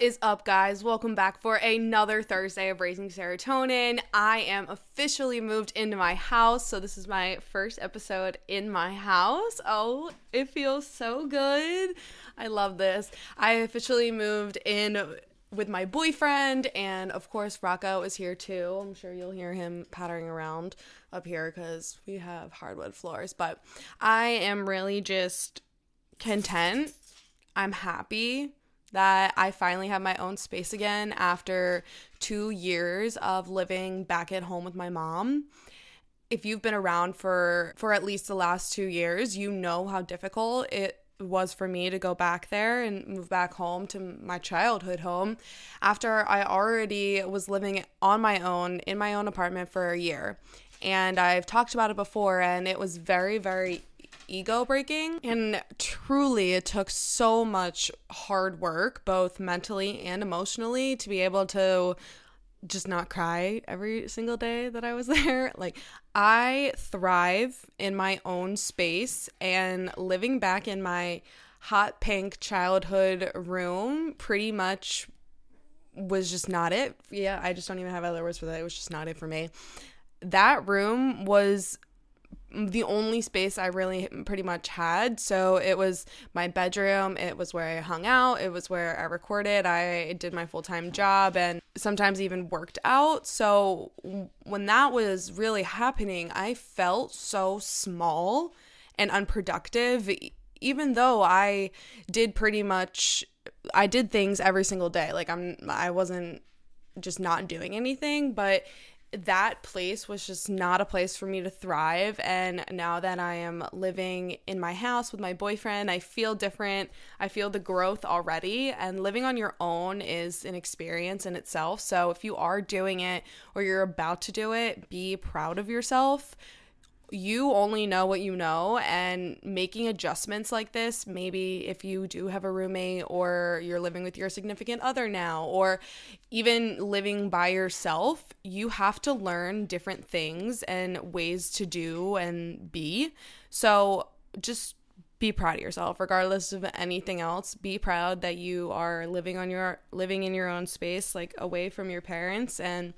What is up, guys? Welcome back for another Thursday of Raising Serotonin. I am officially moved into my house, so this is my first episode in my house. Oh, it feels so good. I love this. I officially moved in with my boyfriend, and of course, Rocco is here too. I'm sure you'll hear him pattering around up here because we have hardwood floors, but I am really just content. I'm happy that I finally have my own space again after two years of living back at home with my mom. If you've been around for for at least the last two years, you know how difficult it was for me to go back there and move back home to my childhood home after I already was living on my own in my own apartment for a year. And I've talked about it before, and it was very, very ego breaking. And truly, it took so much hard work, both mentally and emotionally, to be able to just not cry every single day that I was there. Like, I thrive in my own space, and living back in my hot pink childhood room pretty much was just not it. Yeah, I just don't even have other words for that. It was just not it for me. That room was the only space I really pretty much had. So it was my bedroom, it was where I hung out, it was where I recorded, I did my full time job, and sometimes even worked out. So when that was really happening, I felt so small and unproductive, even though I did pretty much. I did things every single day. Like I'm I wasn't just not doing anything, but that place was just not a place for me to thrive. And now that I am living in my house with my boyfriend, I feel different. I feel the growth already. And living on your own is an experience in itself. So if you are doing it or you're about to do it, be proud of yourself you only know what you know and making adjustments like this maybe if you do have a roommate or you're living with your significant other now or even living by yourself you have to learn different things and ways to do and be. So just be proud of yourself regardless of anything else. Be proud that you are living on your living in your own space like away from your parents and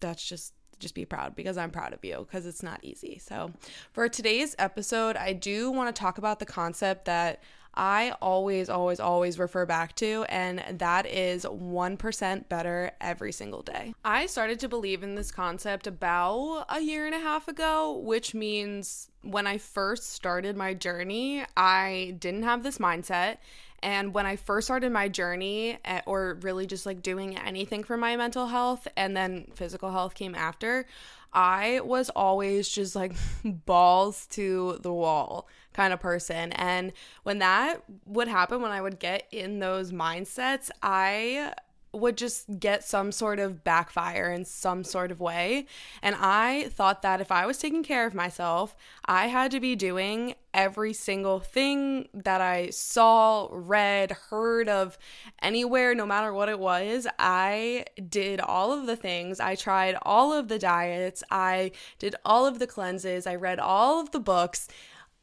that's just just be proud because I'm proud of you because it's not easy. So, for today's episode, I do want to talk about the concept that I always, always, always refer back to, and that is 1% better every single day. I started to believe in this concept about a year and a half ago, which means when I first started my journey, I didn't have this mindset. And when I first started my journey, eh, or really just like doing anything for my mental health, and then physical health came after, I was always just like balls to the wall kind of person. And when that would happen, when I would get in those mindsets, I would just get some sort of backfire in some sort of way. And I thought that if I was taking care of myself, I had to be doing every single thing that I saw, read, heard of anywhere, no matter what it was. I did all of the things. I tried all of the diets. I did all of the cleanses. I read all of the books.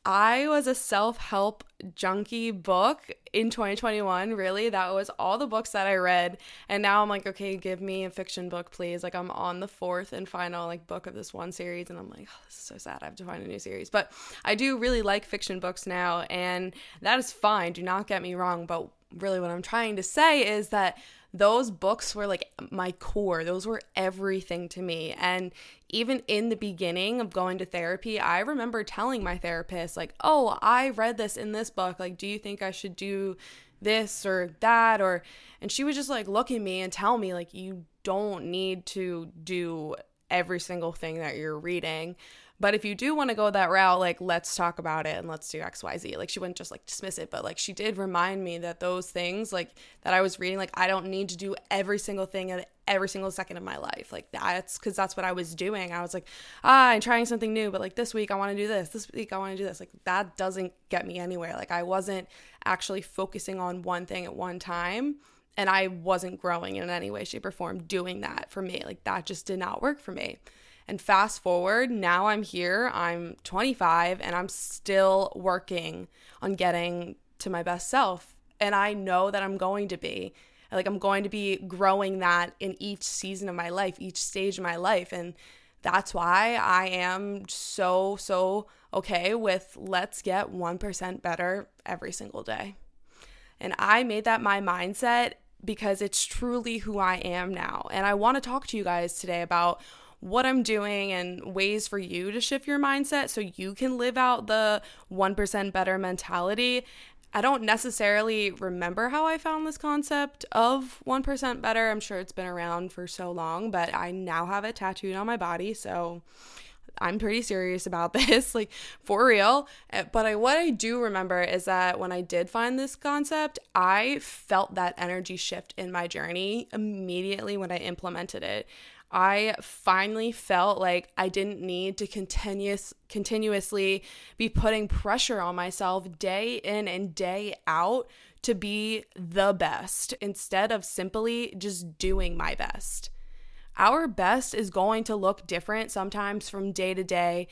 I was a self help junkie book in 2021. Really, that was all the books that I read. And now I'm like, okay, give me a fiction book, please. Like, I'm on the fourth and final like book of this one series, and I'm like, oh, this is so sad. I have to find a new series. But I do really like fiction books now, and that is fine. Do not get me wrong. But really, what I'm trying to say is that those books were like my core. Those were everything to me. And even in the beginning of going to therapy, I remember telling my therapist, like, oh, I read this in this book. Like, do you think I should do this or that? Or, and she would just like look at me and tell me, like, you don't need to do every single thing that you're reading. But if you do want to go that route, like let's talk about it and let's do XYZ. Like she wouldn't just like dismiss it, but like she did remind me that those things like that I was reading, like I don't need to do every single thing at every single second of my life. Like that's because that's what I was doing. I was like, ah, I'm trying something new, but like this week I want to do this. This week I want to do this. Like that doesn't get me anywhere. Like I wasn't actually focusing on one thing at one time and I wasn't growing in any way, shape, or form doing that for me. Like that just did not work for me. And fast forward, now I'm here, I'm 25, and I'm still working on getting to my best self. And I know that I'm going to be. Like I'm going to be growing that in each season of my life, each stage of my life. And that's why I am so, so okay with let's get 1% better every single day. And I made that my mindset because it's truly who I am now. And I want to talk to you guys today about what I'm doing and ways for you to shift your mindset so you can live out the 1% better mentality. I don't necessarily remember how I found this concept of 1% better. I'm sure it's been around for so long, but I now have it tattooed on my body. So I'm pretty serious about this, like for real. Eh, but I, what I do remember is that when I did find this concept, I felt that energy shift in my journey immediately when I implemented it. I finally felt like I didn't need to continuous continuously be putting pressure on myself day in and day out to be the best instead of simply just doing my best our best is going to look different sometimes from day to day.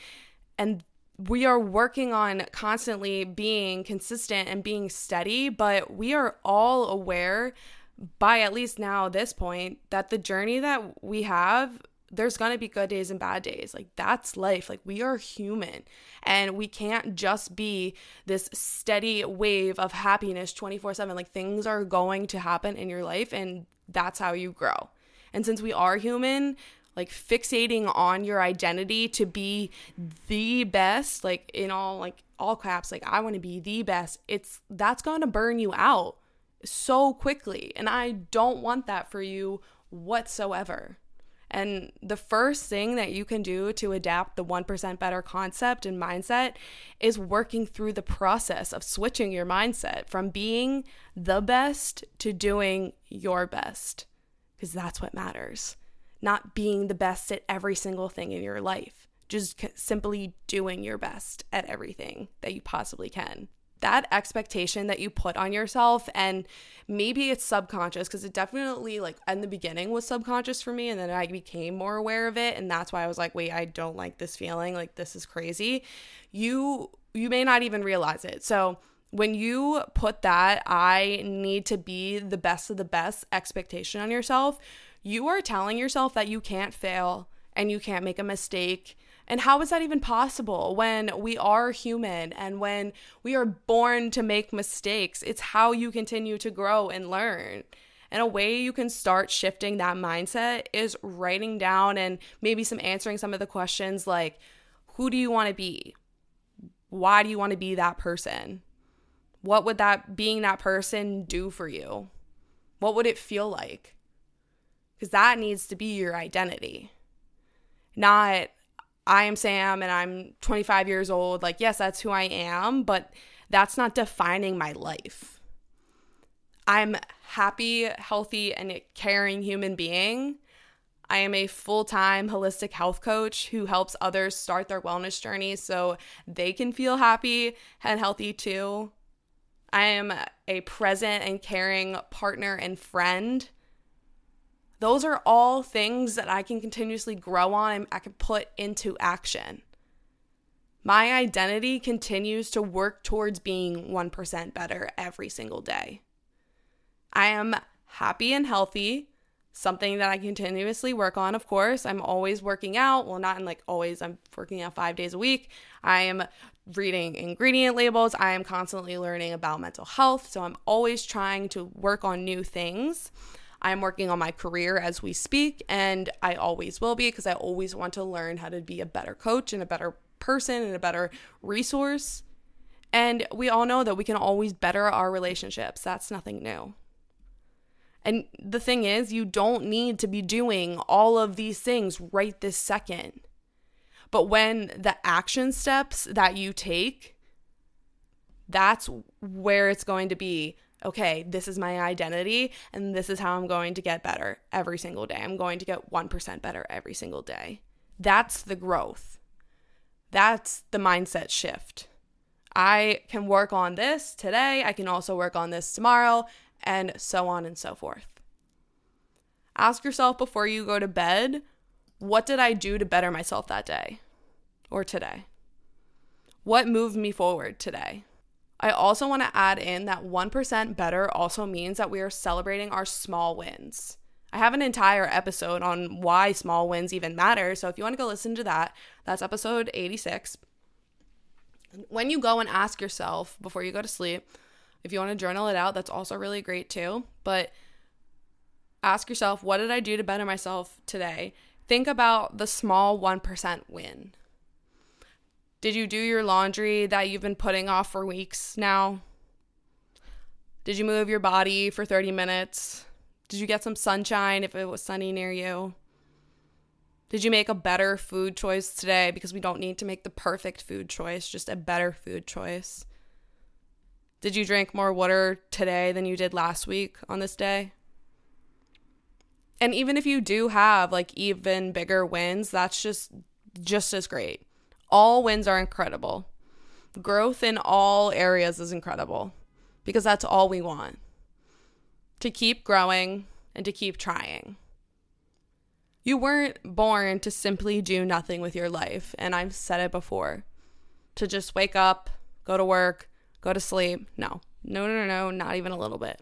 And we are working on constantly being consistent and being steady, but we are all aware by at least now this point that the journey that we have there's going to be good days and bad days. Like that's life. Like we are human and we can't just be this steady wave of happiness 24/7. Like things are going to happen in your life and that's how you grow. And since we are human, like fixating on your identity to be the best, like in all like all caps, like I want to be the best, it's that's going to burn you out so quickly. And I don't want that for you whatsoever. And the first thing that you can do to adapt the 1% better concept and mindset is working through the process of switching your mindset from being the best to doing your best because that's what matters. Not being the best at every single thing in your life, just simply doing your best at everything that you possibly can. That expectation that you put on yourself, and maybe it's subconscious because it definitely, like, in the beginning was subconscious for me, and then I became more aware of it. And that's why I was like, wait, I don't like this feeling. Like, this is crazy. You, you may not even realize it. So, when you put that I need to be the best of the best expectation on yourself, you are telling yourself that you can't fail and you can't make a mistake. And how is that even possible when we are human and when we are born to make mistakes? It's how you continue to grow and learn. And a way you can start shifting that mindset is writing down and maybe some answering some of the questions like who do you want to be? Why do you want to be that person? What would that being that person do for you? What would it feel like? Because that needs to be your identity. Not, I am Sam and I'm 25 years old. Like, yes, that's who I am, but that's not defining my life. I'm happy, healthy, and caring human being. I am a full time holistic health coach who helps others start their wellness journey so they can feel happy and healthy too. I am a present and caring partner and friend. Those are all things that I can continuously grow on and I can put into action. My identity continues to work towards being 1% better every single day. I am happy and healthy something that I continuously work on. Of course, I'm always working out. Well, not in like always, I'm working out five days a week. I am reading ingredient labels. I am constantly learning about mental health. So I'm always trying to work on new things. I'm working on my career as we speak, and I always will be because I always want to learn how to be a better coach and a better person and a better resource. And we all know that we can always better our relationships. That's nothing new. And the thing is, you don't need to be doing all of these things right this second. But when the action steps that you take, that's where it's going to be okay, this is my identity, and this is how I'm going to get better every single day. I'm going to get 1% better every single day. That's the growth. That's the mindset shift. I can work on this today. I can also work on this tomorrow and so on and so forth. Ask yourself before you go to bed what did I do to better myself that day or today? What moved me forward today? I also want to add in that 1% better also means that we are celebrating our small wins. I have an entire episode on why small wins even matter. So if you want to go listen to that, that's episode 86. When you go and ask yourself before you go to sleep, if you want to journal it out, that's also really great too. But ask yourself, what did I do to better myself today? Think about the small 1% win. Did you do your laundry that you've been putting off for weeks now? Did you move your body for 30 minutes? Did you get some sunshine if it was sunny near you? Did you make a better food choice today? Because we don't need to make the perfect food choice, just a better food choice. Did you drink more water today than you did last week on this day? And even if you do have like even bigger wins, that's just just as great. All wins are incredible. Growth in all areas is incredible because that's all we want to keep growing and to keep trying. You weren't born to simply do nothing with your life. And I've said it before to just wake up, go to work, go to sleep. No, no, no, no, no, not even a little bit.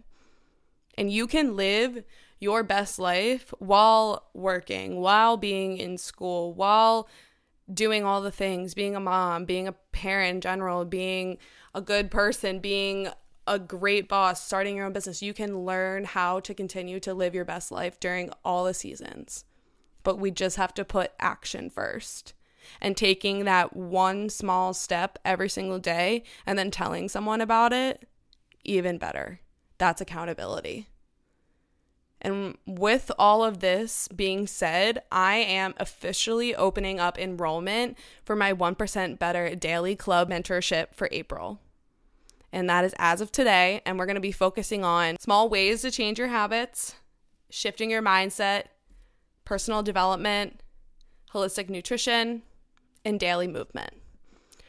And you can live your best life while working, while being in school, while doing all the things, being a mom, being a parent in general, being a good person, being a great boss, starting your own business, you can learn how to continue to live your best life during all the seasons. But we just have to put action first. And taking that one small step every single day and then telling someone about it, even better. That's accountability. And with all of this being said, I am officially opening up enrollment for my 1% Better Daily Club mentorship for April. And that is as of today. And we're going to be focusing on small ways to change your habits, shifting your mindset, personal development, holistic nutrition, and daily movement.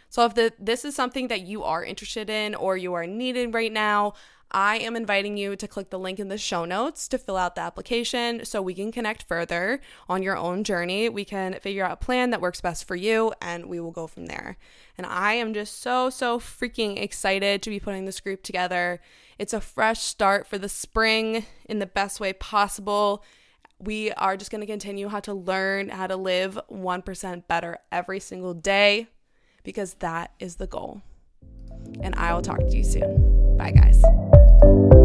So, if the, this is something that you are interested in or you are needed right now, I am inviting you to click the link in the show notes to fill out the application so we can connect further on your own journey. We can figure out a plan that works best for you and we will go from there. And I am just so, so freaking excited to be putting this group together. It's a fresh start for the spring in the best way possible. We are just going to continue how to learn how to live 1% better every single day because that is the goal. And I will talk to you soon. Bye, guys.